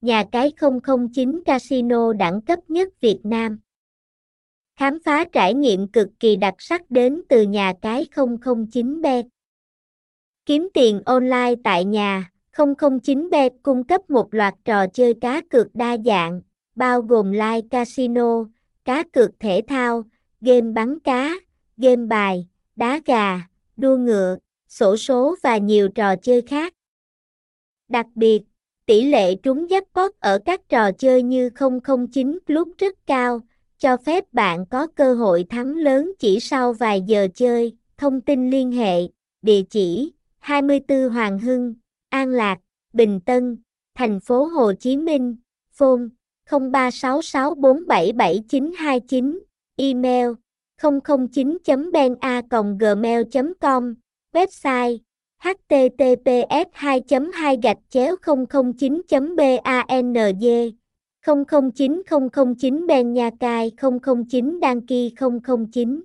nhà cái 009 casino đẳng cấp nhất Việt Nam. Khám phá trải nghiệm cực kỳ đặc sắc đến từ nhà cái 009 Bet. Kiếm tiền online tại nhà, 009 Bet cung cấp một loạt trò chơi cá cược đa dạng, bao gồm live casino, cá cược thể thao, game bắn cá, game bài, đá gà, đua ngựa, sổ số và nhiều trò chơi khác. Đặc biệt, tỷ lệ trúng jackpot ở các trò chơi như 009 Club rất cao, cho phép bạn có cơ hội thắng lớn chỉ sau vài giờ chơi. Thông tin liên hệ, địa chỉ 24 Hoàng Hưng, An Lạc, Bình Tân, thành phố Hồ Chí Minh, phone 0366477929, email 009.bena.gmail.com, website https 2 2 gạch chéo 009 banj 009009 Ben Nha Cai 009 Đăng Kỳ 009